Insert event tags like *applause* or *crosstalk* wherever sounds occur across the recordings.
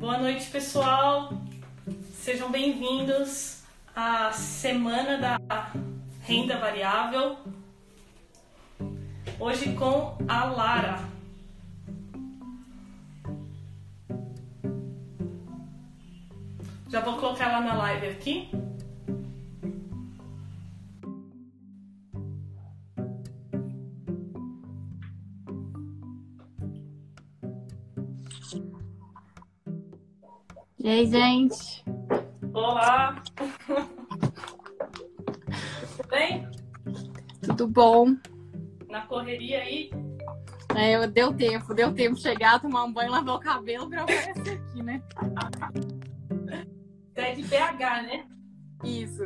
Boa noite, pessoal. Sejam bem-vindos à semana da renda variável. Hoje com a Lara. Já vou colocar ela na live aqui. E aí, gente? Olá! Tudo bem? Tudo bom? Na correria aí? É, eu, deu tempo, deu tempo de chegar, tomar um banho, lavar o cabelo pra aparecer aqui, né? Você é de BH, né? Isso.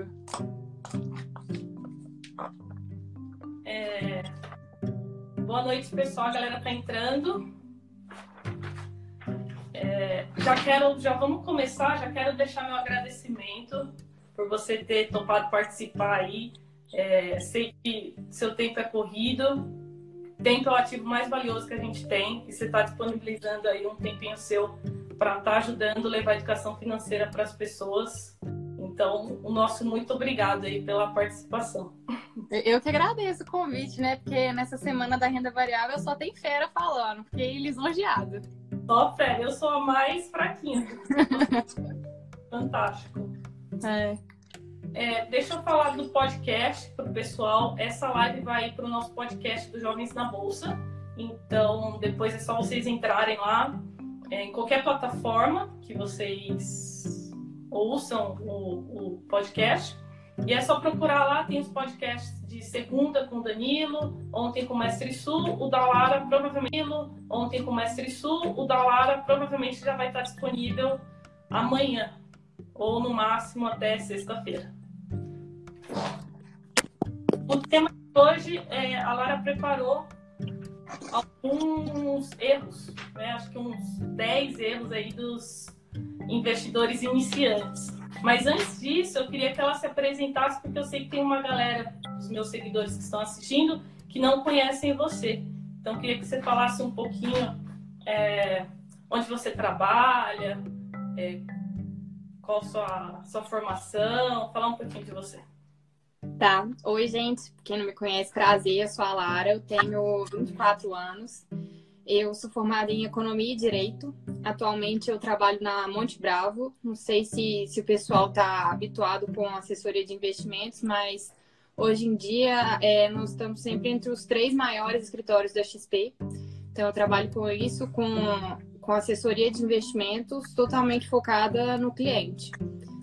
É... Boa noite, pessoal. A galera tá entrando. Já quero, já vamos começar, já quero deixar meu agradecimento por você ter topado participar aí. É, sei que seu tempo é corrido, tempo é o ativo mais valioso que a gente tem e você está disponibilizando aí um tempinho seu para estar tá ajudando a levar a educação financeira para as pessoas. Então, o nosso muito obrigado aí pela participação. Eu que agradeço o convite, né? Porque nessa semana da renda variável só tem fera falando, fiquei lisonjeada. Só fé, eu sou a mais fraquinha. *laughs* Fantástico. É. É, deixa eu falar do podcast para o pessoal. Essa live vai para o nosso podcast do Jovens na Bolsa. Então, depois é só vocês entrarem lá é, em qualquer plataforma que vocês ouçam o, o podcast. E é só procurar lá, tem os podcasts de segunda com Danilo, ontem com o Mestre Sul, o da Lara provavelmente, ontem com o Mestre Sul, o da Lara provavelmente já vai estar disponível amanhã, ou no máximo até sexta-feira. O tema de hoje, é, a Lara preparou alguns erros, né? acho que uns 10 erros aí dos investidores iniciantes. Mas antes disso, eu queria que ela se apresentasse, porque eu sei que tem uma galera dos meus seguidores que estão assistindo que não conhecem você. Então, queria que você falasse um pouquinho é, onde você trabalha, é, qual sua, sua formação, falar um pouquinho de você. Tá. Oi, gente. Quem não me conhece, prazer. Eu sou a Lara, eu tenho 24 anos. Eu sou formada em Economia e Direito. Atualmente eu trabalho na Monte Bravo. Não sei se, se o pessoal está habituado com assessoria de investimentos, mas hoje em dia é, nós estamos sempre entre os três maiores escritórios da XP. Então eu trabalho com isso, com, com assessoria de investimentos totalmente focada no cliente.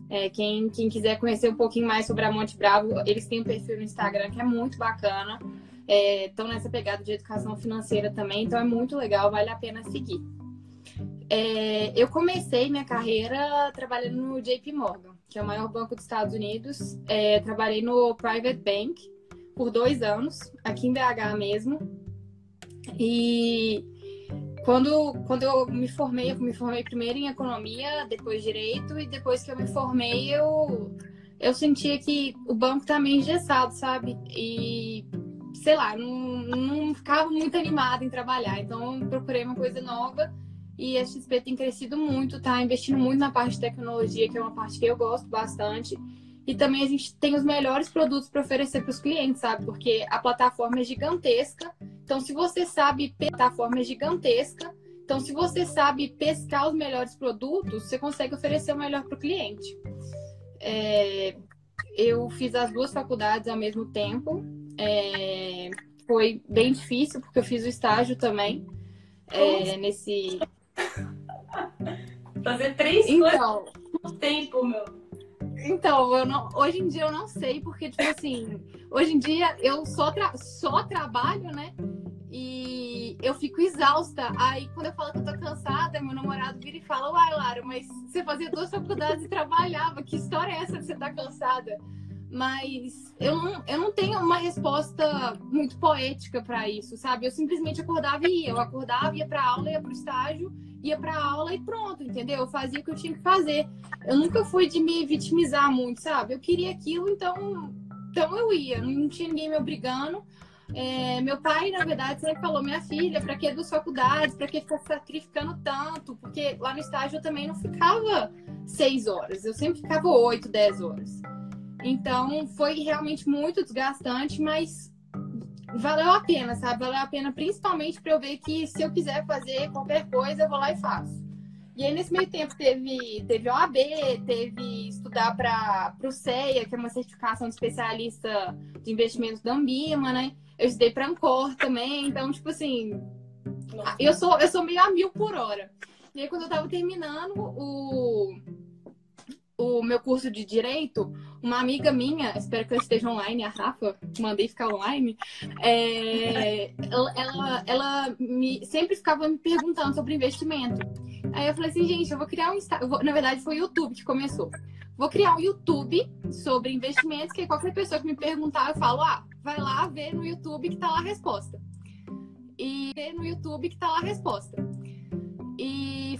É, quem, quem quiser conhecer um pouquinho mais sobre a Monte Bravo, eles têm um perfil no Instagram que é muito bacana estão é, nessa pegada de educação financeira também, então é muito legal, vale a pena seguir. É, eu comecei minha carreira trabalhando no JP Morgan, que é o maior banco dos Estados Unidos. É, trabalhei no Private Bank por dois anos, aqui em BH mesmo. E quando, quando eu me formei, eu me formei primeiro em economia, depois direito, e depois que eu me formei, eu, eu sentia que o banco tá meio engessado, sabe? E sei lá, não, não ficava muito animada em trabalhar. Então, procurei uma coisa nova e a XP tem crescido muito, tá investindo muito na parte de tecnologia, que é uma parte que eu gosto bastante. E também a gente tem os melhores produtos para oferecer para os clientes, sabe? Porque a plataforma é gigantesca. Então, se você sabe, a plataforma é gigantesca. Então, se você sabe pescar os melhores produtos, você consegue oferecer o melhor para o cliente. É, eu fiz as duas faculdades ao mesmo tempo. É, foi bem difícil, porque eu fiz o estágio também. É, nesse. *laughs* Fazer três então, coisas no tempo, meu. Então, eu não, hoje em dia eu não sei, porque, tipo assim, hoje em dia eu só, tra só trabalho, né? E eu fico exausta. Aí, quando eu falo que eu tô cansada, meu namorado vira e fala: Uai, Lara, mas você fazia duas faculdades e trabalhava. Que história é essa que você tá cansada? mas eu não, eu não tenho uma resposta muito poética para isso, sabe? Eu simplesmente acordava e ia. Eu acordava, ia para aula, ia para o estágio, ia para aula e pronto, entendeu? Eu fazia o que eu tinha que fazer. Eu nunca fui de me vitimizar muito, sabe? Eu queria aquilo, então, então eu ia. Não tinha ninguém me obrigando. É, meu pai, na verdade, sempre falou: minha filha, para que duas faculdades? Para que ficar sacrificando tanto? Porque lá no estágio eu também não ficava seis horas, eu sempre ficava oito, dez horas. Então foi realmente muito desgastante, mas valeu a pena, sabe? Valeu a pena principalmente para eu ver que se eu quiser fazer qualquer coisa, eu vou lá e faço. E aí, nesse meio tempo, teve, teve OAB, teve estudar para o CEA, que é uma certificação de especialista de investimentos da Ambima, né? Eu estudei para Ancor também, então, tipo assim, eu sou, eu sou meio a mil por hora. E aí, quando eu tava terminando o, o meu curso de Direito, uma amiga minha, espero que ela esteja online, a Rafa, mandei ficar online, é, ela, ela, ela me, sempre ficava me perguntando sobre investimento. Aí eu falei assim, gente, eu vou criar um Instagram. Na verdade, foi o YouTube que começou. Vou criar um YouTube sobre investimentos, que qualquer pessoa que me perguntar, eu falo, ah, vai lá ver no YouTube que tá lá a resposta. E ver no YouTube que tá lá a resposta.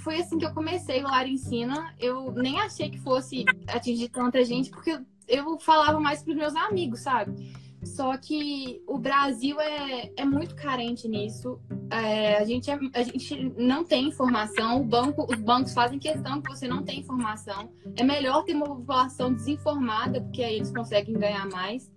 Foi assim que eu comecei o Ensina. Eu nem achei que fosse atingir tanta gente, porque eu falava mais para os meus amigos, sabe? Só que o Brasil é, é muito carente nisso. É, a, gente é, a gente não tem informação. O banco, os bancos fazem questão que você não tem informação. É melhor ter uma população desinformada, porque aí eles conseguem ganhar mais.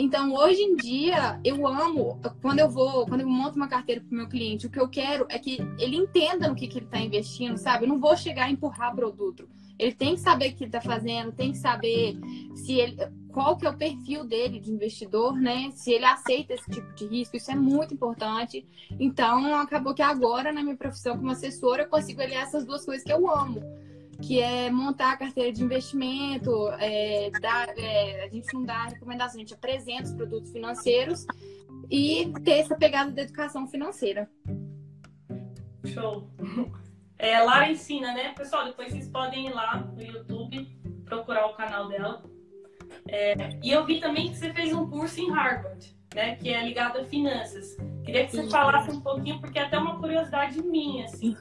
Então, hoje em dia, eu amo, quando eu vou, quando eu monto uma carteira para o meu cliente, o que eu quero é que ele entenda no que, que ele está investindo, sabe? Eu não vou chegar e empurrar produto. Ele tem que saber o que ele está fazendo, tem que saber se ele, qual que é o perfil dele de investidor, né? Se ele aceita esse tipo de risco, isso é muito importante. Então, acabou que agora, na minha profissão como assessora, eu consigo aliar essas duas coisas que eu amo que é montar a carteira de investimento, é, dar, é, a gente não dá recomendação, a gente apresenta os produtos financeiros e ter essa pegada da educação financeira. Show! É, Lara ensina, né? Pessoal, depois vocês podem ir lá no YouTube, procurar o canal dela. É, e eu vi também que você fez um curso em Harvard, né? Que é ligado a finanças. Queria que você falasse um pouquinho, porque é até uma curiosidade minha, assim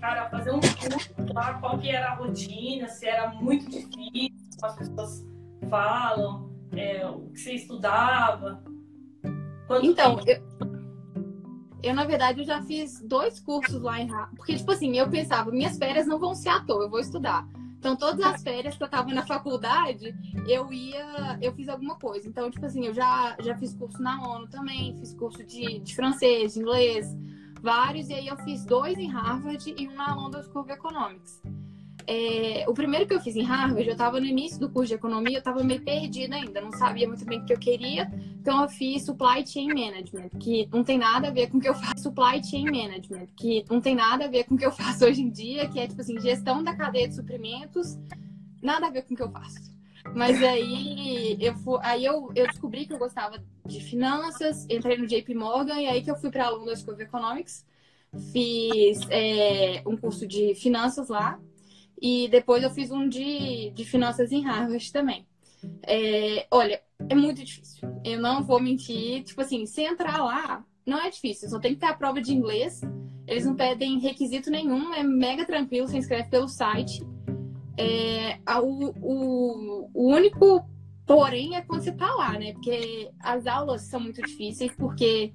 cara, fazer um curso lá, qual que era a rotina, se era muito difícil, as pessoas falam, é, o que você estudava. Quanto então, eu, eu, na verdade, eu já fiz dois cursos lá em Porque, tipo assim, eu pensava, minhas férias não vão ser à toa, eu vou estudar. Então, todas as férias que eu tava na faculdade, eu ia, eu fiz alguma coisa. Então, tipo assim, eu já, já fiz curso na ONU também, fiz curso de, de francês, de inglês, vários, e aí eu fiz dois em Harvard e um na London School of Economics. É, o primeiro que eu fiz em Harvard, eu estava no início do curso de economia, eu estava meio perdida ainda, não sabia muito bem o que eu queria, então eu fiz Supply Chain Management, que não tem nada a ver com o que eu faço, Supply Chain Management, que não tem nada a ver com o que eu faço hoje em dia, que é tipo assim, gestão da cadeia de suprimentos, nada a ver com o que eu faço. Mas aí eu fui, aí eu, eu descobri que eu gostava de finanças, entrei no JP Morgan e aí que eu fui para a London School of Economics, fiz é, um curso de finanças lá e depois eu fiz um de, de finanças em Harvard também. É, olha, é muito difícil. Eu não vou mentir. Tipo assim, se entrar lá, não é difícil. Só tem que ter a prova de inglês. Eles não pedem requisito nenhum. É mega tranquilo. Você inscreve pelo site. É, o, o, o único porém é quando você tá lá, né? Porque as aulas são muito difíceis, porque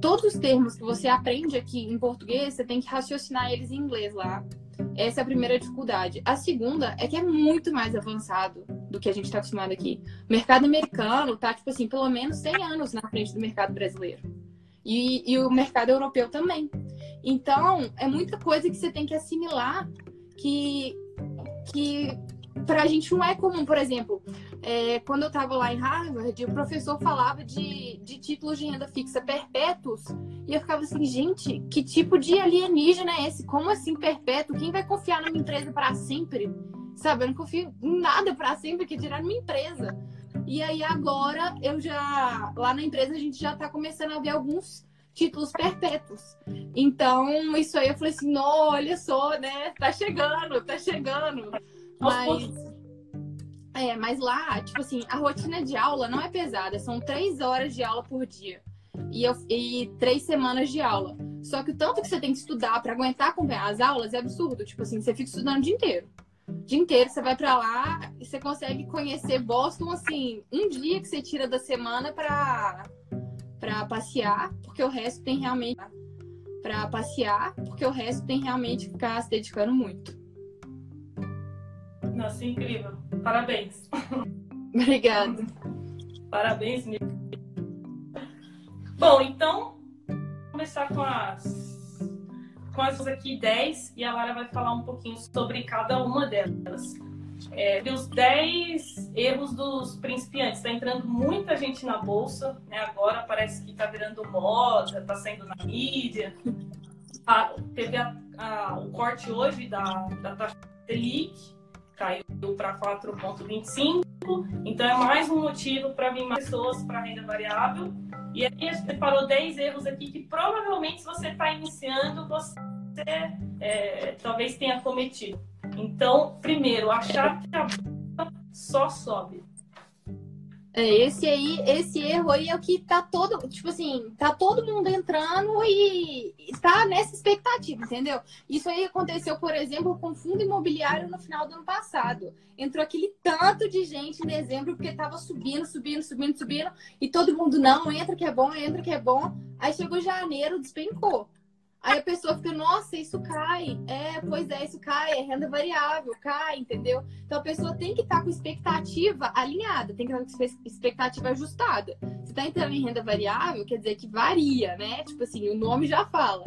todos os termos que você aprende aqui em português, você tem que raciocinar eles em inglês lá. Essa é a primeira dificuldade. A segunda é que é muito mais avançado do que a gente está acostumado aqui. O mercado americano tá, tipo assim, pelo menos 100 anos na frente do mercado brasileiro. E, e o mercado europeu também. Então, é muita coisa que você tem que assimilar que que para a gente não é comum. Por exemplo, é, quando eu estava lá em Harvard, o professor falava de, de títulos de renda fixa perpétuos e eu ficava assim, gente, que tipo de alienígena é esse? Como assim perpétuo? Quem vai confiar numa empresa para sempre? Sabe, eu não confio em nada para sempre que tirar minha empresa. E aí agora eu já lá na empresa a gente já está começando a ver alguns títulos perpétuos. Então, isso aí eu falei assim, olha só, né? Tá chegando, tá chegando. Mas. É, mas lá, tipo assim, a rotina de aula não é pesada, são três horas de aula por dia. E, eu, e três semanas de aula. Só que o tanto que você tem que estudar para aguentar acompanhar as aulas é absurdo. Tipo assim, você fica estudando o dia inteiro. O dia inteiro você vai para lá e você consegue conhecer Boston, assim, um dia que você tira da semana para para passear, porque o resto tem realmente para passear, porque o resto tem realmente ficar se dedicando muito. Nossa, incrível. Parabéns. *laughs* *laughs* Obrigada. Parabéns mesmo. Bom, então, vamos começar com as com as aqui 10 e a Lara vai falar um pouquinho sobre cada uma delas. É, os 10 erros dos principiantes. Está entrando muita gente na bolsa, né? agora parece que está virando moda, está saindo na mídia. A, teve a, a, o corte hoje da, da taxa Selic, caiu para 4,25. Então é mais um motivo para vir mais pessoas para renda variável. E aí a gente separou 10 erros aqui que provavelmente se você está iniciando, você é, talvez tenha cometido. Então, primeiro, achar que a bolsa só sobe. É, esse aí, esse erro aí é o que tá todo, tipo assim, tá todo mundo entrando e está nessa expectativa, entendeu? Isso aí aconteceu, por exemplo, com o fundo imobiliário no final do ano passado. Entrou aquele tanto de gente em dezembro porque tava subindo, subindo, subindo, subindo, e todo mundo não, entra que é bom, entra que é bom. Aí chegou janeiro, despencou. Aí a pessoa fica, nossa, isso cai. É, pois é, isso cai, é renda variável, cai, entendeu? Então a pessoa tem que estar tá com expectativa alinhada, tem que estar tá com expectativa ajustada. Se está entrando em renda variável, quer dizer que varia, né? Tipo assim, o nome já fala.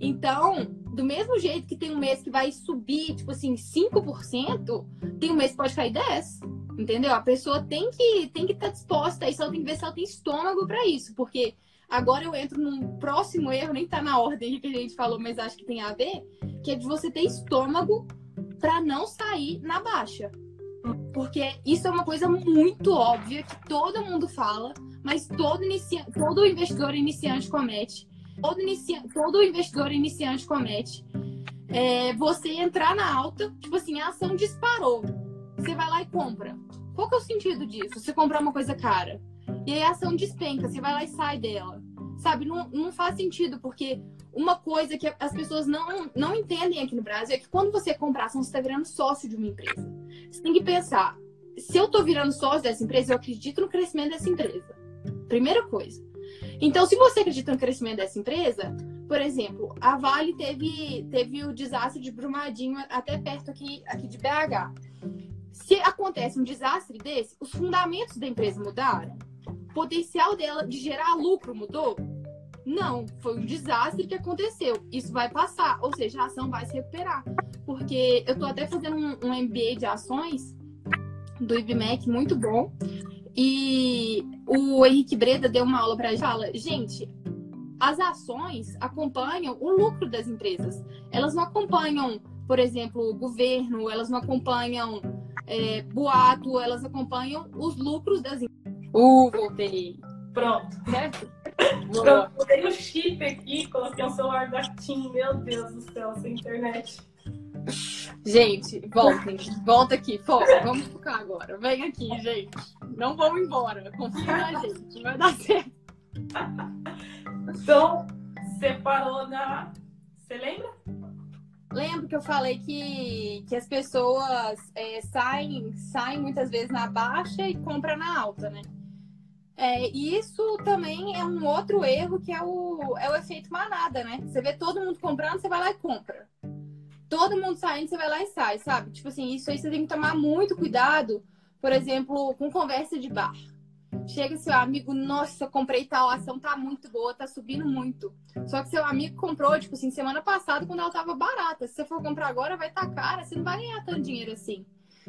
Então, do mesmo jeito que tem um mês que vai subir, tipo assim, 5%, tem um mês que pode cair 10%. Entendeu? A pessoa tem que tem que estar tá disposta a isso, ela tem que ver se ela tem estômago para isso, porque Agora eu entro num próximo erro, nem tá na ordem que a gente falou, mas acho que tem a ver, que é de você ter estômago para não sair na baixa. Porque isso é uma coisa muito óbvia que todo mundo fala, mas todo, inicia... todo investidor iniciante comete. Todo, inicia... todo investidor iniciante comete. É você entrar na alta, tipo assim, a ação disparou. Você vai lá e compra. Qual que é o sentido disso? Você comprar uma coisa cara. E aí a ação despenca, você vai lá e sai dela. Sabe, não, não faz sentido, porque uma coisa que as pessoas não, não entendem aqui no Brasil é que quando você comprar ação, você está virando sócio de uma empresa. Você tem que pensar, se eu estou virando sócio dessa empresa, eu acredito no crescimento dessa empresa. Primeira coisa. Então, se você acredita no crescimento dessa empresa, por exemplo, a Vale teve, teve o desastre de Brumadinho até perto aqui, aqui de BH. Se acontece um desastre desse, os fundamentos da empresa mudaram? Potencial dela de gerar lucro mudou? Não, foi um desastre que aconteceu. Isso vai passar, ou seja, a ação vai se recuperar. Porque eu estou até fazendo um, um MBA de ações do IBMEC muito bom. E o Henrique Breda deu uma aula para gente. Fala, gente, as ações acompanham o lucro das empresas. Elas não acompanham, por exemplo, o governo, elas não acompanham é, boato, elas acompanham os lucros das empresas. Uh, voltei. Pronto. Certo? *laughs* Pronto, botei o chip aqui, coloquei o celular da Tim. Meu Deus do céu, sem internet. Gente, voltem. Volta aqui, foca. Vamos focar agora. Vem aqui, gente. Não vamos embora. Confia na gente. Vai dar certo. Então, você parou na. Você lembra? Lembro que eu falei que, que as pessoas é, saem, saem muitas vezes na baixa e compram na alta, né? É, e isso também é um outro erro que é o, é o efeito manada, né? Você vê todo mundo comprando, você vai lá e compra. Todo mundo saindo, você vai lá e sai, sabe? Tipo assim, isso aí você tem que tomar muito cuidado, por exemplo, com conversa de bar. Chega seu amigo, nossa, comprei tal ação, tá muito boa, tá subindo muito. Só que seu amigo comprou, tipo assim, semana passada, quando ela tava barata. Se você for comprar agora, vai estar tá cara, você não vai ganhar tanto dinheiro assim.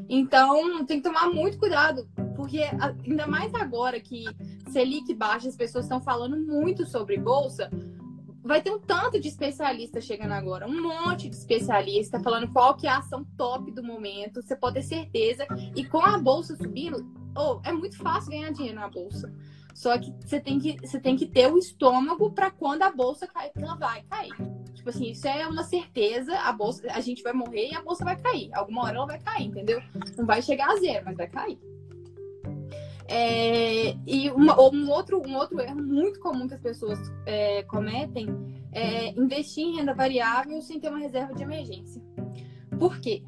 Então, tem que tomar muito cuidado, porque ainda mais agora que Selic baixa, as pessoas estão falando muito sobre bolsa, vai ter um tanto de especialista chegando agora, um monte de especialista falando qual que é a ação top do momento, você pode ter certeza. E com a bolsa subindo, oh, é muito fácil ganhar dinheiro na bolsa. Só que você tem que, você tem que ter o estômago para quando a bolsa cair, ela vai cair. Tipo assim, isso é uma certeza, a bolsa, a gente vai morrer e a bolsa vai cair. Alguma hora ela vai cair, entendeu? Não vai chegar a zero, mas vai cair. É, e uma, um, outro, um outro erro muito comum que as pessoas é, cometem é investir em renda variável sem ter uma reserva de emergência. Por quê?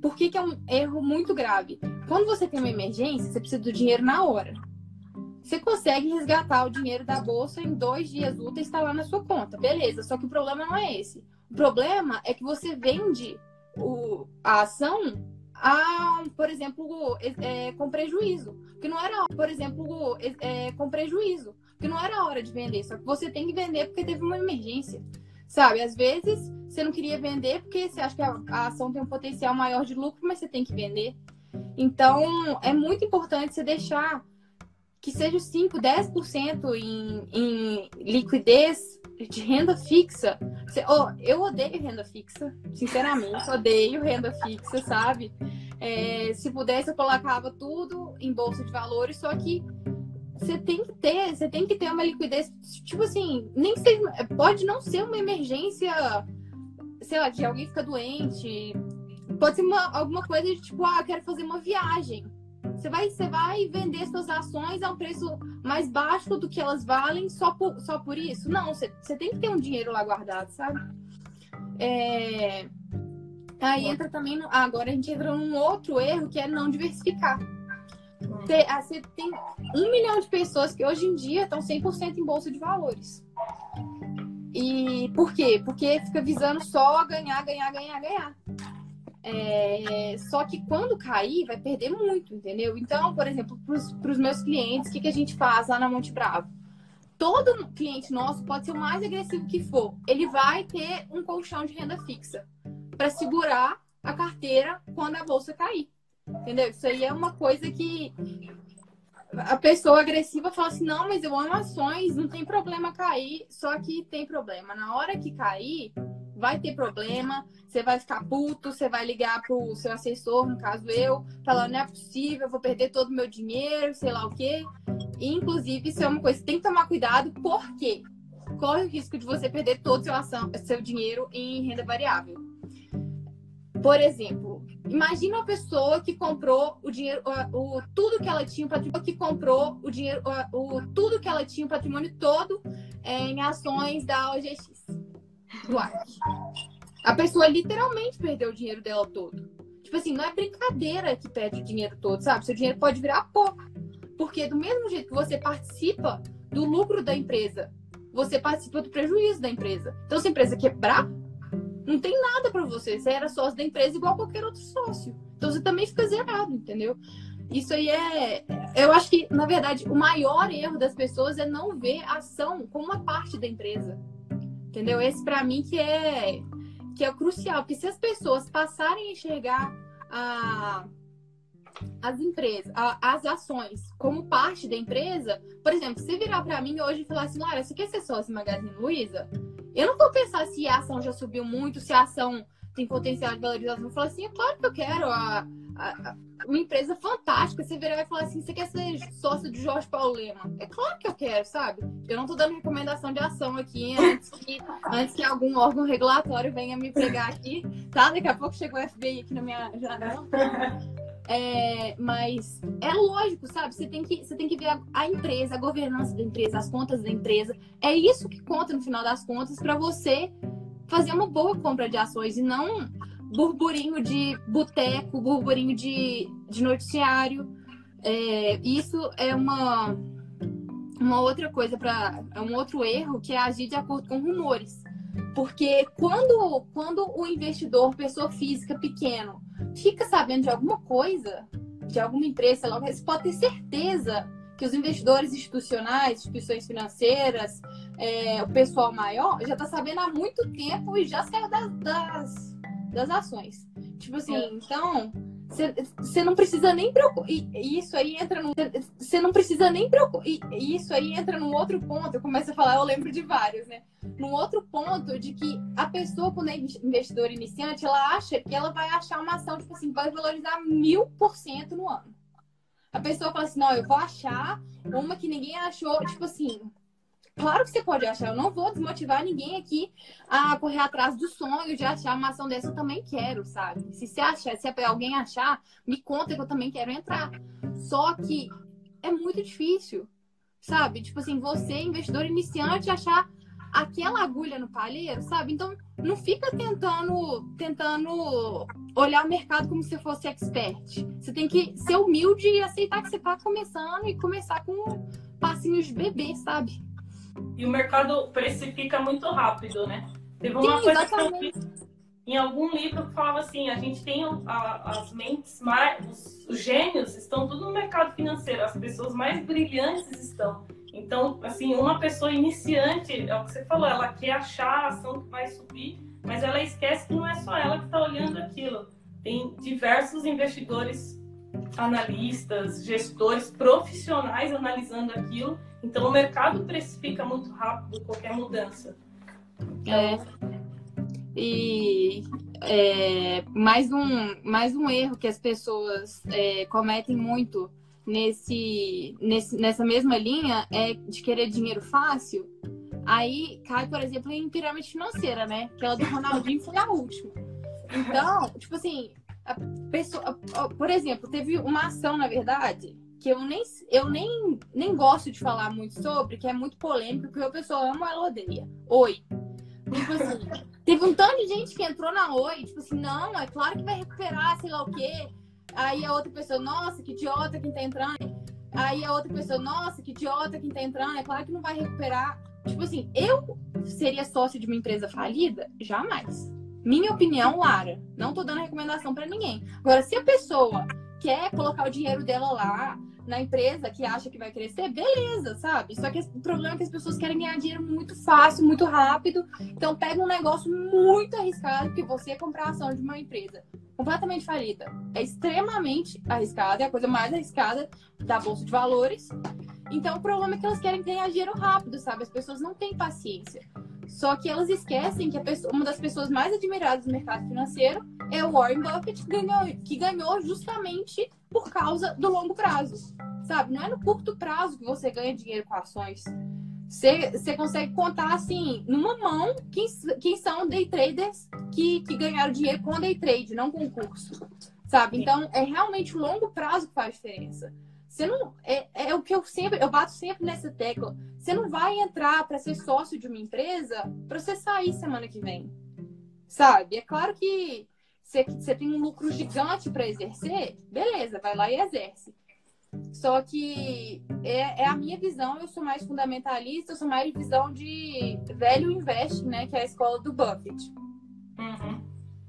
Por que, que é um erro muito grave? Quando você tem uma emergência, você precisa do dinheiro na hora. Você consegue resgatar o dinheiro da bolsa em dois dias úteis, está lá na sua conta. Beleza, só que o problema não é esse. O problema é que você vende o, a ação a, por exemplo, é, com prejuízo. Que não era, por exemplo, é, com prejuízo. Que não era hora de vender. Só que você tem que vender porque teve uma emergência. Sabe? Às vezes você não queria vender porque você acha que a, a ação tem um potencial maior de lucro, mas você tem que vender. Então, é muito importante você deixar que seja 5, 10% em, em liquidez de renda fixa. Oh, eu odeio renda fixa, sinceramente, odeio renda fixa, sabe? É, se pudesse, eu colocava tudo em bolsa de valores, só que você tem que ter, você tem que ter uma liquidez, tipo assim, nem seja, pode não ser uma emergência, sei lá, de alguém fica doente, pode ser uma, alguma coisa de tipo, ah, quero fazer uma viagem. Você vai, você vai vender suas ações a um preço mais baixo do que elas valem só por, só por isso? Não, você, você tem que ter um dinheiro lá guardado, sabe? É... Aí entra também. No... agora a gente entra num outro erro que é não diversificar. Você, ah, você tem um milhão de pessoas que hoje em dia estão 100% em bolsa de valores. E por quê? Porque fica visando só ganhar, ganhar, ganhar, ganhar. É, só que quando cair, vai perder muito, entendeu? Então, por exemplo, para os meus clientes, o que, que a gente faz lá na Monte Bravo? Todo cliente nosso pode ser o mais agressivo que for, ele vai ter um colchão de renda fixa para segurar a carteira quando a bolsa cair. Entendeu? Isso aí é uma coisa que a pessoa agressiva fala assim: não, mas eu amo ações, não tem problema cair. Só que tem problema. Na hora que cair, vai ter problema, você vai ficar puto, você vai ligar pro seu assessor, no caso eu, falando, não é possível, eu vou perder todo o meu dinheiro, sei lá o quê. E, inclusive, isso é uma coisa tem que tomar cuidado, porque corre o risco de você perder todo o seu, ação, seu dinheiro em renda variável. Por exemplo, imagina uma pessoa que comprou o dinheiro, o, o tudo que ela tinha, o patrimônio que comprou o dinheiro, o, o tudo que ela tinha, o patrimônio todo é, em ações da OGX do. A pessoa literalmente perdeu o dinheiro dela todo. Tipo assim, não é brincadeira que perde o dinheiro todo, sabe? Seu dinheiro pode virar pó. Porque do mesmo jeito que você participa do lucro da empresa, você participa do prejuízo da empresa. Então, se a empresa quebrar, não tem nada para você. Você era sócio da empresa igual qualquer outro sócio. Então, você também fica zerado, entendeu? Isso aí é. Eu acho que, na verdade, o maior erro das pessoas é não ver a ação como uma parte da empresa. Entendeu? Esse para mim que é que é crucial, porque se as pessoas passarem a enxergar a, as empresas, a, as ações como parte da empresa, por exemplo, se virar para mim hoje e falar assim, Lara, você quer ser sócio Magazine Luiza? Eu não vou pensar se a ação já subiu muito, se a ação tem potencial de valorização. Falar assim, é claro que eu quero. A, a, uma empresa fantástica. Você virar e falar assim: você quer ser sócio de Jorge Paulo? É claro que eu quero, sabe? Eu não tô dando recomendação de ação aqui antes que, antes que algum órgão regulatório venha me pegar aqui, tá? Daqui a pouco chegou o FBI aqui na minha janela. É, mas é lógico, sabe? Você tem que, você tem que ver a, a, empresa, a governança da empresa, as contas da empresa. É isso que conta no final das contas para você fazer uma boa compra de ações e não burburinho de boteco, burburinho de, de noticiário. É, isso é uma, uma outra coisa para é um outro erro que é agir de acordo com rumores. Porque quando, quando o investidor, pessoa física pequeno, fica sabendo de alguma coisa, de alguma empresa, logo, você pode ter certeza que os investidores institucionais, instituições financeiras, é, o pessoal maior, já está sabendo há muito tempo e já saiu das, das das ações. Tipo assim, é. então, você não precisa nem preocupar. E isso aí entra num. Você não precisa nem preocupar. E isso aí entra num outro ponto. Eu começo a falar, eu lembro de vários, né? Num outro ponto de que a pessoa, quando é investidora iniciante, ela acha que ela vai achar uma ação, tipo assim, vai valorizar mil por cento no ano. A pessoa fala assim, não, eu vou achar uma que ninguém achou, tipo assim, Claro que você pode achar. Eu não vou desmotivar ninguém aqui a correr atrás do sonho de achar uma ação dessa. Eu também quero, sabe? Se você achar, se alguém achar, me conta que eu também quero entrar. Só que é muito difícil, sabe? Tipo assim, você, investidor iniciante, achar aquela agulha no palheiro, sabe? Então, não fica tentando, tentando olhar o mercado como se fosse expert. Você tem que ser humilde e aceitar que você está começando e começar com passinhos de bebê, sabe? E o mercado precifica muito rápido, né? Teve uma Sim, coisa exatamente. que eu vi em algum livro que falava assim, a gente tem a, as mentes mais, os, os gênios estão tudo no mercado financeiro, as pessoas mais brilhantes estão. Então, assim, uma pessoa iniciante, é o que você falou, ela quer achar a ação que vai subir, mas ela esquece que não é só ela que está olhando aquilo. Tem diversos investidores, analistas, gestores, profissionais analisando aquilo. Então, o mercado precifica muito rápido qualquer mudança. Então, é. E é, mais, um, mais um erro que as pessoas é, cometem muito nesse, nesse, nessa mesma linha é de querer dinheiro fácil. Aí cai, por exemplo, em pirâmide financeira, né? Aquela do Ronaldinho foi a última. Então, tipo assim, a pessoa, por exemplo, teve uma ação, na verdade, que eu nem, eu nem, nem gosto de falar muito sobre, que é muito polêmico, porque a pessoa ama ou ela odeia. Oi. Tipo assim, *laughs* teve um tanto de gente que entrou na Oi, tipo assim, não, é claro que vai recuperar, sei lá o quê. Aí a outra pessoa, nossa, que idiota quem tá entrando. Aí a outra pessoa, nossa, que idiota quem tá entrando. É claro que não vai recuperar. Tipo assim, eu seria sócio de uma empresa falida? Jamais. Minha opinião, Lara. Não tô dando recomendação para ninguém. Agora, se a pessoa quer colocar o dinheiro dela lá, na empresa que acha que vai crescer, beleza, sabe? Só que o problema é que as pessoas querem ganhar dinheiro muito fácil, muito rápido. Então pega um negócio muito arriscado, que você comprar ação de uma empresa completamente falida. É extremamente arriscado, é a coisa mais arriscada da bolsa de valores. Então o problema é que elas querem ganhar dinheiro rápido, sabe? As pessoas não têm paciência. Só que elas esquecem que pessoa, uma das pessoas mais admiradas do mercado financeiro é o Warren Buffett, que ganhou, que ganhou justamente por causa do longo prazo. Sabe? Não é no curto prazo que você ganha dinheiro com ações. Você, você consegue contar, assim, numa mão, quem, quem são day traders que, que ganharam dinheiro com day trade, não com curso. Sabe? Então, é realmente o longo prazo que faz diferença. Você não é, é o que eu sempre eu bato sempre nessa tecla. Você não vai entrar para ser sócio de uma empresa para você sair semana que vem, sabe? É claro que você, você tem um lucro gigante para exercer, beleza, vai lá e exerce. Só que é, é, a minha visão, eu sou mais fundamentalista, eu sou mais visão de velho investe, né? Que é a escola do Buffett. Uhum.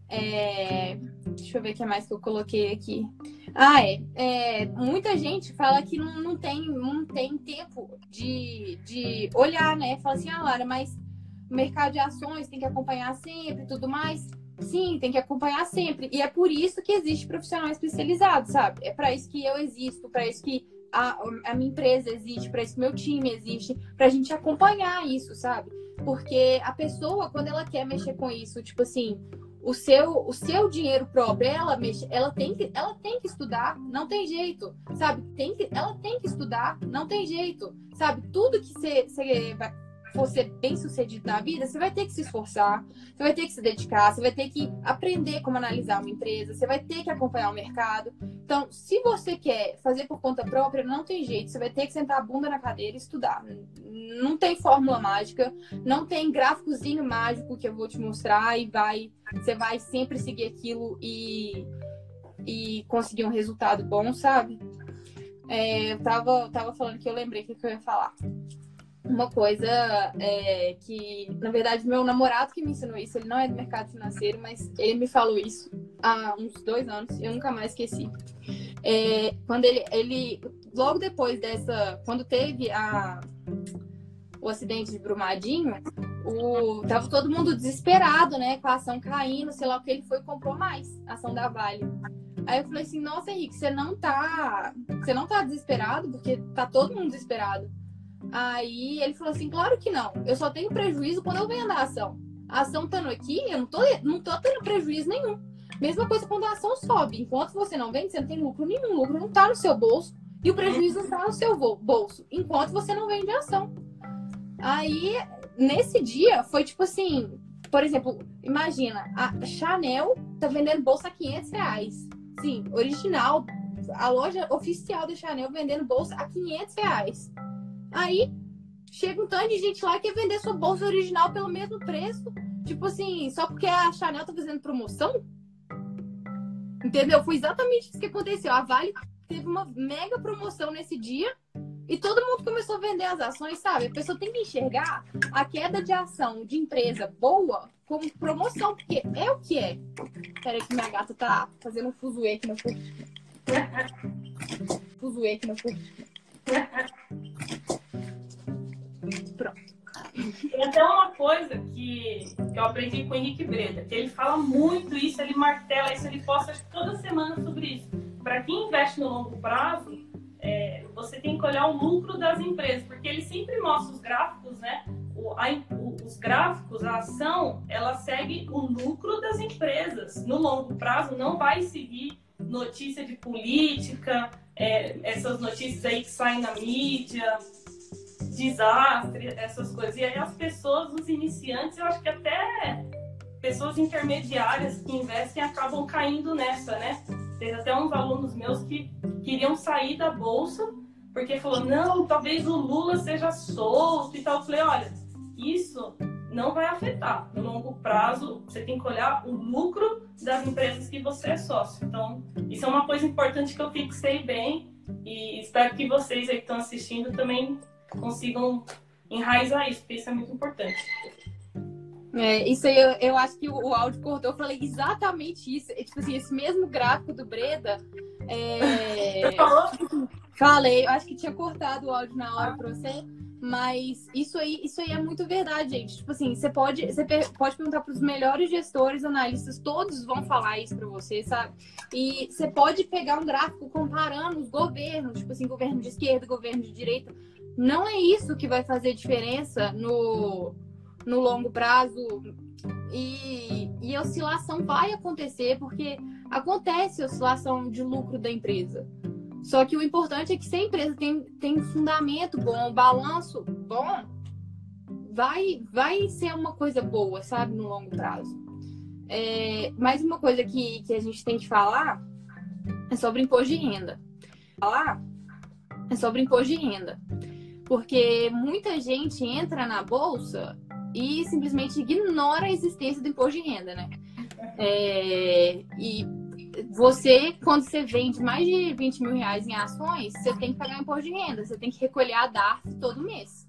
É, deixa eu ver o que mais que eu coloquei aqui. Ah, é. é muita gente fala que não, não, tem, não tem tempo de, de olhar, né? Fala assim, ah, Lara, mas o mercado de ações tem que acompanhar sempre e tudo mais. Sim, tem que acompanhar sempre. E é por isso que existe profissional especializado, sabe? É para isso que eu existo, para isso que a, a minha empresa existe, para isso que meu time existe, para a gente acompanhar isso, sabe? Porque a pessoa, quando ela quer mexer com isso, tipo assim, o seu, o seu dinheiro próprio, ela mexe, ela tem que, ela tem que estudar, não tem jeito, sabe? Tem que, ela tem que estudar, não tem jeito, sabe? Tudo que você for ser bem sucedido na vida, você vai ter que se esforçar, você vai ter que se dedicar, você vai ter que aprender como analisar uma empresa, você vai ter que acompanhar o mercado. Então, se você quer fazer por conta própria, não tem jeito, você vai ter que sentar a bunda na cadeira e estudar. Não tem fórmula mágica, não tem gráficozinho mágico que eu vou te mostrar e vai, você vai sempre seguir aquilo e, e conseguir um resultado bom, sabe? É, eu tava, tava falando que eu lembrei o que, que eu ia falar uma coisa é, que, na verdade, meu namorado que me ensinou isso, ele não é do mercado financeiro, mas ele me falou isso há uns dois anos, eu nunca mais esqueci. É, quando ele, ele, logo depois dessa, quando teve a, o acidente de Brumadinho, o, tava todo mundo desesperado, né, com a ação caindo, sei lá o que, ele foi e comprou mais, a ação da Vale. Aí eu falei assim, nossa, Henrique, você não tá, você não tá desesperado, porque tá todo mundo desesperado. Aí ele falou assim: claro que não. Eu só tenho prejuízo quando eu vendo a ação. A ação estando aqui, eu não tô, não tô tendo prejuízo nenhum. Mesma coisa quando a ação sobe. Enquanto você não vende, você não tem lucro nenhum. O lucro não tá no seu bolso e o prejuízo não tá no seu bolso. Enquanto você não vende a ação. Aí, nesse dia, foi tipo assim: por exemplo, imagina, a Chanel tá vendendo bolsa a 500 reais. Sim, original. A loja oficial da Chanel vendendo bolsa a 500 reais. Aí chega um tanto de gente lá que quer vender sua bolsa original pelo mesmo preço. Tipo assim, só porque a Chanel tá fazendo promoção? Entendeu? Foi exatamente isso que aconteceu. A Vale teve uma mega promoção nesse dia. E todo mundo começou a vender as ações, sabe? A pessoa tem que enxergar a queda de ação de empresa boa como promoção, porque é o que é. Peraí que minha gata tá fazendo um fuzuê aqui na cortina. fuzuê aqui na cortina. Pronto. Tem até uma coisa que, que eu aprendi com o Henrique Breda, que ele fala muito isso, ele martela isso, ele posta toda semana sobre isso. Para quem investe no longo prazo, é, você tem que olhar o lucro das empresas, porque ele sempre mostra os gráficos, né? O, a, o, os gráficos, a ação, ela segue o lucro das empresas. No longo prazo, não vai seguir notícia de política, é, essas notícias aí que saem na mídia, desastre, essas coisas. E aí as pessoas, os iniciantes, eu acho que até pessoas intermediárias que investem acabam caindo nessa, né? Teve até uns alunos meus que queriam sair da bolsa porque falou, não, talvez o Lula seja solto e tal. Eu falei, olha, isso não vai afetar. No longo prazo, você tem que olhar o lucro das empresas que você é sócio. Então, isso é uma coisa importante que eu fixei bem e espero que vocês aí que estão assistindo também consigam enraizar isso, porque isso é muito importante. É, isso aí eu, eu acho que o, o, áudio cortou. Eu falei exatamente isso. É, tipo assim, esse mesmo gráfico do Breda. É... Falei, eu acho que tinha cortado o áudio na hora pra você. Mas isso aí, isso aí é muito verdade, gente. Tipo assim, você pode, você pode perguntar para os melhores gestores, analistas, todos vão falar isso para você, sabe? E você pode pegar um gráfico comparando os governos, tipo assim, governo de esquerda, governo de direita. Não é isso que vai fazer diferença no, no longo prazo. E, e oscilação vai acontecer, porque acontece oscilação de lucro da empresa. Só que o importante é que se a empresa tem, tem fundamento bom, balanço bom, vai, vai ser uma coisa boa, sabe, no longo prazo. É, mais uma coisa que, que a gente tem que falar é sobre imposto de renda. Falar é sobre imposto de renda. Porque muita gente entra na bolsa e simplesmente ignora a existência do imposto de renda, né? É, e você, quando você vende mais de 20 mil reais em ações, você tem que pagar imposto de renda, você tem que recolher a DARF todo mês.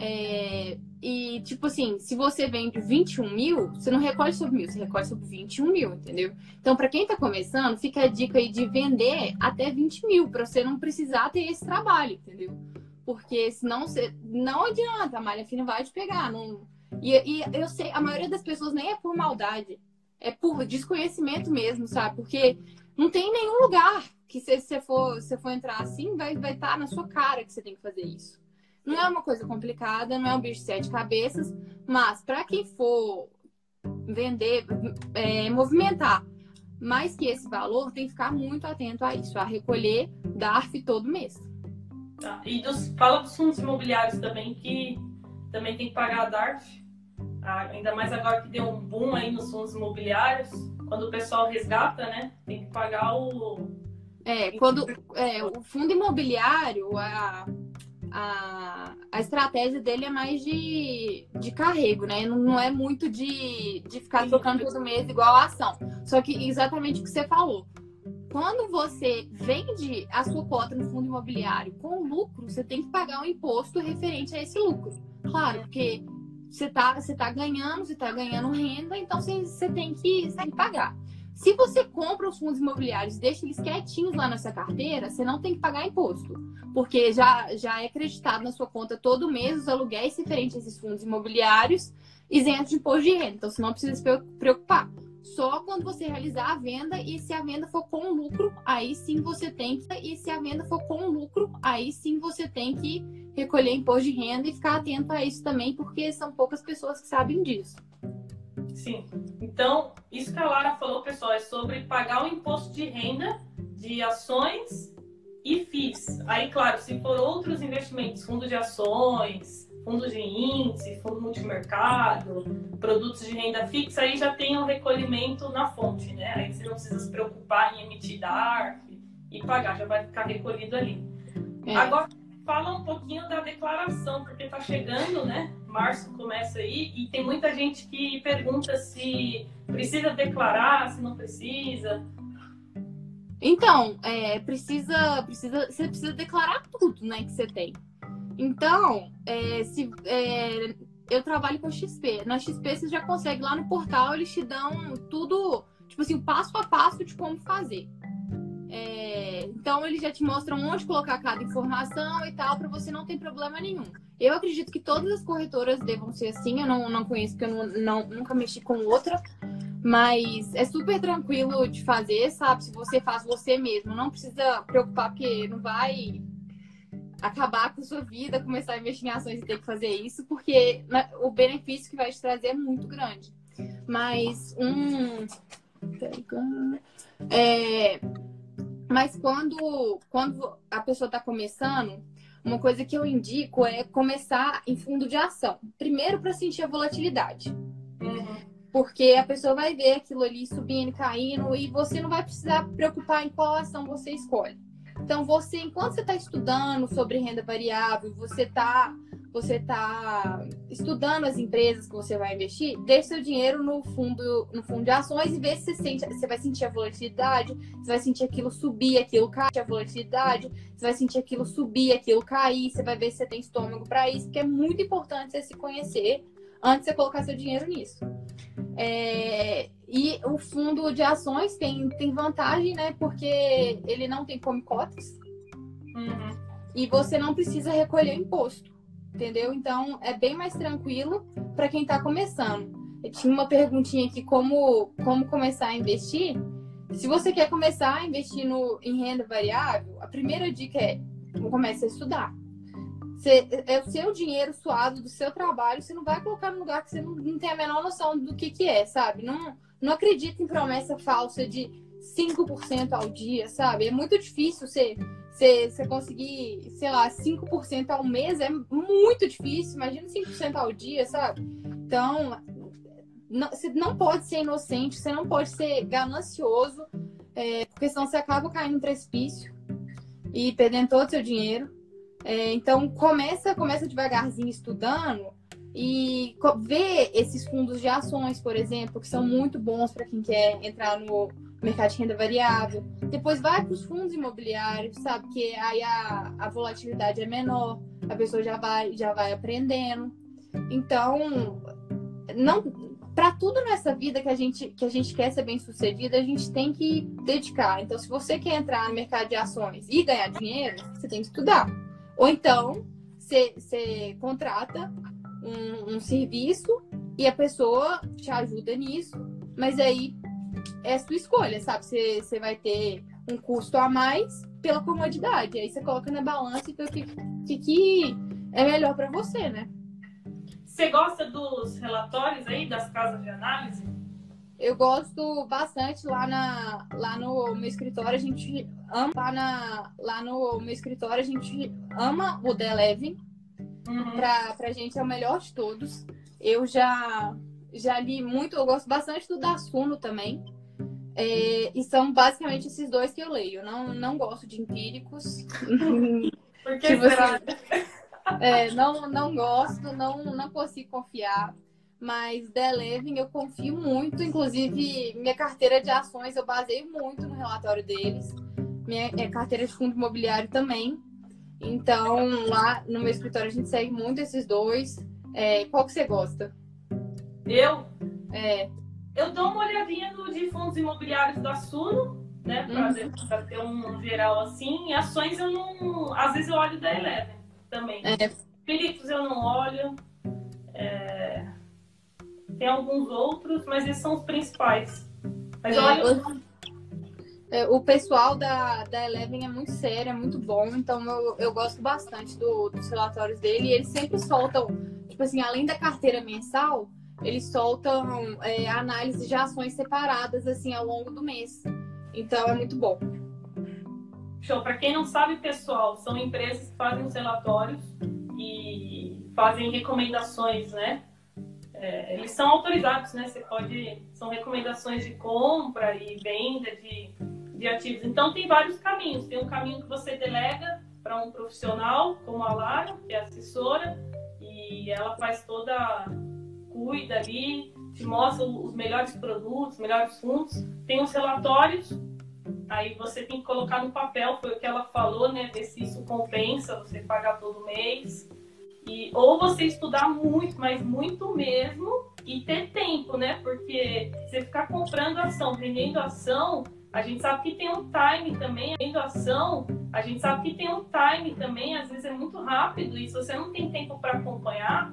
É, e, tipo assim, se você vende 21 mil, você não recolhe sobre mil, você recolhe sobre 21 mil, entendeu? Então, para quem tá começando, fica a dica aí de vender até 20 mil, para você não precisar ter esse trabalho, entendeu? Porque senão você. Não adianta, a malha fina vai te pegar. Não... E, e eu sei, a maioria das pessoas nem é por maldade, é por desconhecimento mesmo, sabe? Porque não tem nenhum lugar que se você for, se for entrar assim, vai estar vai tá na sua cara que você tem que fazer isso. Não é uma coisa complicada, não é um bicho de sete cabeças, mas para quem for vender, é, movimentar mais que esse valor, tem que ficar muito atento a isso, a recolher DARF todo mês. Tá. E dos, fala dos fundos imobiliários também, que também tem que pagar a DARF. Ah, ainda mais agora que deu um boom aí nos fundos imobiliários. Quando o pessoal resgata, né? Tem que pagar o. É, quando é, o fundo imobiliário, a, a, a estratégia dele é mais de, de carrego, né? Não, não é muito de, de ficar trocando todo mês igual a ação. Só que exatamente o que você falou quando você vende a sua cota no fundo imobiliário com lucro, você tem que pagar um imposto referente a esse lucro. Claro, porque você está você tá ganhando, você está ganhando renda, então você, você, tem que, você tem que pagar. Se você compra os fundos imobiliários e deixa eles quietinhos lá nessa carteira, você não tem que pagar imposto. Porque já, já é acreditado na sua conta todo mês os aluguéis referentes a esses fundos imobiliários isentos de imposto de renda. Então você não precisa se preocupar só quando você realizar a venda e se a venda for com lucro, aí sim você tem que e se a venda for com lucro, aí sim você tem que recolher imposto de renda e ficar atento a isso também, porque são poucas pessoas que sabem disso. Sim. Então, isso que a Lara falou, pessoal, é sobre pagar o imposto de renda de ações e FIIs. Aí, claro, se for outros investimentos, fundo de ações, fundos de índice, fundo multimercado, produtos de renda fixa, aí já tem o recolhimento na fonte, né? Aí você não precisa se preocupar em emitir DARF e pagar, já vai ficar recolhido ali. É. Agora, fala um pouquinho da declaração, porque está chegando, né? Março começa aí e tem muita gente que pergunta se precisa declarar, se não precisa. Então, é, precisa, precisa, você precisa declarar tudo, né, que você tem. Então, é, se, é, eu trabalho com XP. Na XP você já consegue lá no portal, eles te dão tudo, tipo assim, passo a passo de como fazer. É, então eles já te mostram onde colocar cada informação e tal, para você não ter problema nenhum. Eu acredito que todas as corretoras devam ser assim. Eu não, não conheço, porque eu não, não, nunca mexi com outra. Mas é super tranquilo de fazer, sabe? Se você faz você mesmo. Não precisa preocupar, porque não vai acabar com sua vida, começar a investir em ações e ter que fazer isso, porque o benefício que vai te trazer é muito grande. Mas um. É, mas quando, quando a pessoa está começando, uma coisa que eu indico é começar em fundo de ação. Primeiro, para sentir a volatilidade. Uhum. Porque a pessoa vai ver aquilo ali subindo, caindo, e você não vai precisar preocupar em qual ação você escolhe. Então, você, enquanto você está estudando sobre renda variável, você está você está estudando as empresas que você vai investir, deixe seu dinheiro no fundo, no fundo de ações e vê se você, sente, você vai sentir a volatilidade, você vai sentir aquilo subir, aquilo cair, a volatilidade, você vai sentir aquilo subir, aquilo cair, você vai ver se você tem estômago para isso, porque é muito importante você se conhecer antes de você colocar seu dinheiro nisso. É, e o fundo de ações tem, tem vantagem, né? Porque ele não tem come cotas. Uhum. E você não precisa recolher imposto entendeu? Então é bem mais tranquilo para quem está começando. Eu tinha uma perguntinha aqui como como começar a investir. Se você quer começar a investir no, em renda variável, a primeira dica é comece a estudar. Você, é o seu dinheiro suado do seu trabalho, você não vai colocar num lugar que você não, não tem a menor noção do que, que é, sabe? Não, não acredita em promessa falsa de 5% ao dia, sabe? É muito difícil você você, você conseguir, sei lá, 5% ao mês é muito difícil. Imagina 5% ao dia, sabe? Então, não, você não pode ser inocente, você não pode ser ganancioso, é, porque senão você acaba caindo no precipício e perdendo todo o seu dinheiro. É, então, começa, começa devagarzinho estudando e vê esses fundos de ações, por exemplo, que são muito bons para quem quer entrar no mercado de renda variável. Depois vai para os fundos imobiliários, sabe? Que aí a, a volatilidade é menor, a pessoa já vai, já vai aprendendo. Então, não para tudo nessa vida que a gente que a gente quer ser bem sucedida, a gente tem que dedicar. Então, se você quer entrar no mercado de ações e ganhar dinheiro, você tem que estudar. Ou então, você contrata um, um serviço e a pessoa te ajuda nisso, mas aí é sua escolha, sabe? Você, você vai ter um custo a mais pela comodidade. Aí você coloca na balança e vê o que, que, que é melhor para você, né? Você gosta dos relatórios aí das casas de análise? Eu gosto bastante lá, na, lá no meu escritório, a gente ama lá, na, lá no meu escritório, a gente ama o The Eleven. Uhum. Pra, pra gente é o melhor de todos. Eu já, já li muito, eu gosto bastante do Dassuno também. É, e são basicamente esses dois que eu leio. Não, não gosto de empíricos. *laughs* Por que assim, é, não, não gosto, não, não consigo confiar. Mas The Eleven eu confio muito. Inclusive, minha carteira de ações eu baseio muito no relatório deles. Minha é, carteira de fundo imobiliário também. Então, lá no meu escritório a gente segue muito esses dois. É, qual que você gosta? Eu? É. Eu dou uma olhadinha no de fundos imobiliários da Suno, né? Para uhum. ter um geral assim. E ações eu não. Às vezes eu olho da Eleven também. É. Philips eu não olho. É... Tem alguns outros, mas esses são os principais. Mas é, olho. É, o pessoal da, da Eleven é muito sério, é muito bom, então eu, eu gosto bastante do, dos relatórios dele. E eles sempre soltam, tipo assim, além da carteira mensal, eles soltam é, análise de ações separadas assim ao longo do mês. Então é muito bom. Show. Para quem não sabe, pessoal, são empresas que fazem os relatórios e fazem recomendações, né? É, eles são autorizados, né? Você pode. São recomendações de compra e venda de, de ativos. Então tem vários caminhos. Tem um caminho que você delega para um profissional, como a Lara, que é assessora, e ela faz toda cuida ali, te mostra os melhores produtos, os melhores fundos. Tem os relatórios Aí você tem que colocar no papel, foi o que ela falou, né? Ver se isso compensa você pagar todo mês. E, ou você estudar muito, mas muito mesmo, e ter tempo, né? Porque você ficar comprando ação, vendendo ação, a gente sabe que tem um time também, vendendo ação, a gente sabe que tem um time também, às vezes é muito rápido, e se você não tem tempo para acompanhar,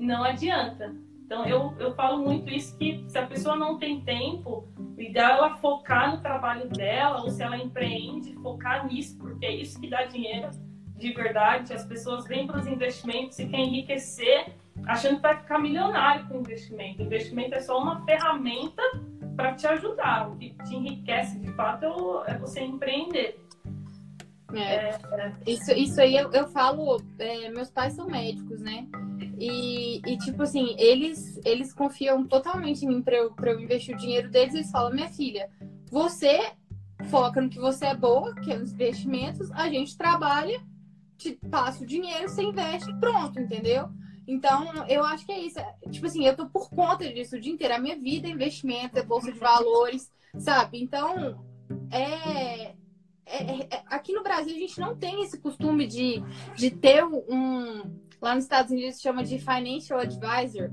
não adianta. Então eu, eu falo muito isso que se a pessoa não tem tempo, o ideal é ela focar no trabalho dela, ou se ela empreende, focar nisso, porque é isso que dá dinheiro de verdade. As pessoas vêm para os investimentos e querem enriquecer achando que vai ficar milionário com investimento. O investimento é só uma ferramenta para te ajudar. O que te enriquece de fato é você empreender. É. É, isso, isso aí eu, eu falo, é, meus pais são médicos, né? E, e, tipo assim, eles, eles confiam totalmente em mim para eu, eu investir o dinheiro deles. Eles falam, minha filha, você foca no que você é boa, que é os investimentos, a gente trabalha, te passa o dinheiro, você investe, pronto, entendeu? Então, eu acho que é isso. Tipo assim, eu tô por conta disso o dia inteiro. A minha vida é investimento, é bolsa de valores, sabe? Então, é, é, é, aqui no Brasil a gente não tem esse costume de, de ter um. Lá nos Estados Unidos se chama de financial advisor,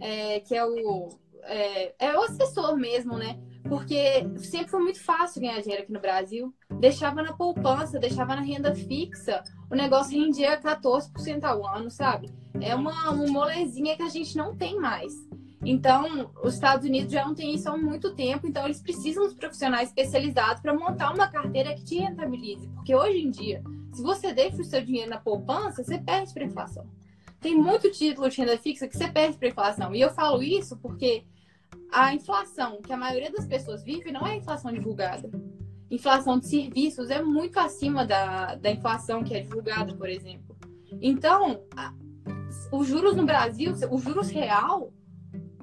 é, que é o, é, é, o assessor mesmo, né? Porque sempre foi muito fácil ganhar dinheiro aqui no Brasil. Deixava na poupança, deixava na renda fixa, o negócio rendia 14% ao ano, sabe? É uma, uma molezinha que a gente não tem mais. Então, os Estados Unidos já não tem isso há muito tempo, então eles precisam de profissionais especializados para montar uma carteira que te rentabilize. Porque hoje em dia, se você deixa o seu dinheiro na poupança, você perde para inflação. Tem muito título de renda fixa que você perde para inflação. E eu falo isso porque a inflação que a maioria das pessoas vive não é inflação divulgada. Inflação de serviços é muito acima da, da inflação que é divulgada, por exemplo. Então, a, os juros no Brasil, os juros real,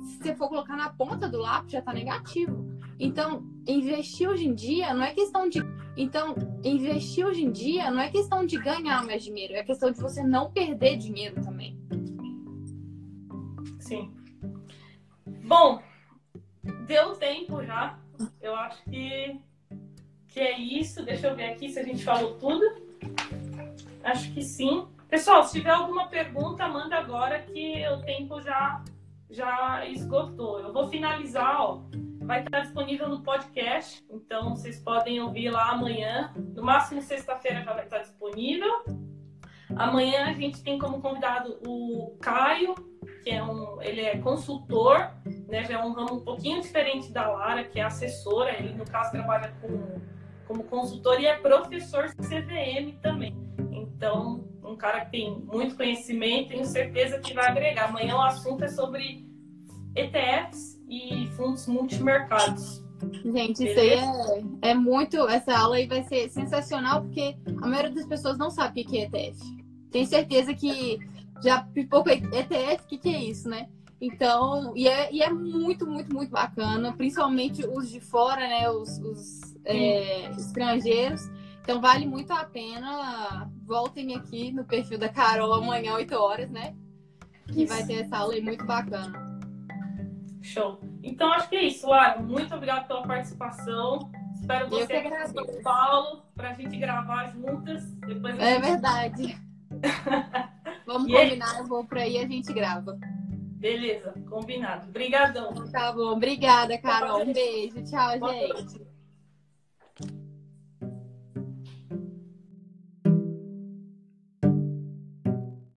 se você for colocar na ponta do lápis, já está negativo. Então, investir hoje em dia não é questão de. Então, investir hoje em dia não é questão de ganhar mais dinheiro, é questão de você não perder dinheiro também. Sim. Bom, deu tempo já. Eu acho que, que é isso. Deixa eu ver aqui se a gente falou tudo. Acho que sim. Pessoal, se tiver alguma pergunta, manda agora que o tempo já já esgotou. Eu vou finalizar, ó. Vai estar disponível no podcast, então vocês podem ouvir lá amanhã. No máximo sexta-feira já vai estar disponível. Amanhã a gente tem como convidado o Caio, que é um, ele é consultor, né? Já é um ramo um pouquinho diferente da Lara, que é assessora. Ele no caso trabalha com, como consultor e é professor CVM também. Então um cara que tem muito conhecimento, tenho certeza que vai agregar. Amanhã o assunto é sobre ETFs e fundos multimercados. Gente, isso aí é, é, muito. Essa aula aí vai ser sensacional, porque a maioria das pessoas não sabe o que é ETF. Tenho certeza que já pipocou ETF, o que, que é isso, né? Então, e é, e é muito, muito, muito bacana, principalmente os de fora, né? Os, os é, estrangeiros então vale muito a pena. Voltem aqui no perfil da Carol amanhã, 8 horas, né? Que isso. vai ter essa aula aí muito bacana. Show. Então acho que é isso, Lara. Muito obrigada pela participação. Espero você aqui em São Paulo para a gente gravar juntas. Depois é gente... verdade. *laughs* Vamos e combinar, eu vou por aí e a gente grava. Beleza, combinado. Obrigadão. Tá bom, obrigada, Carol. Um beijo. Tchau, gente.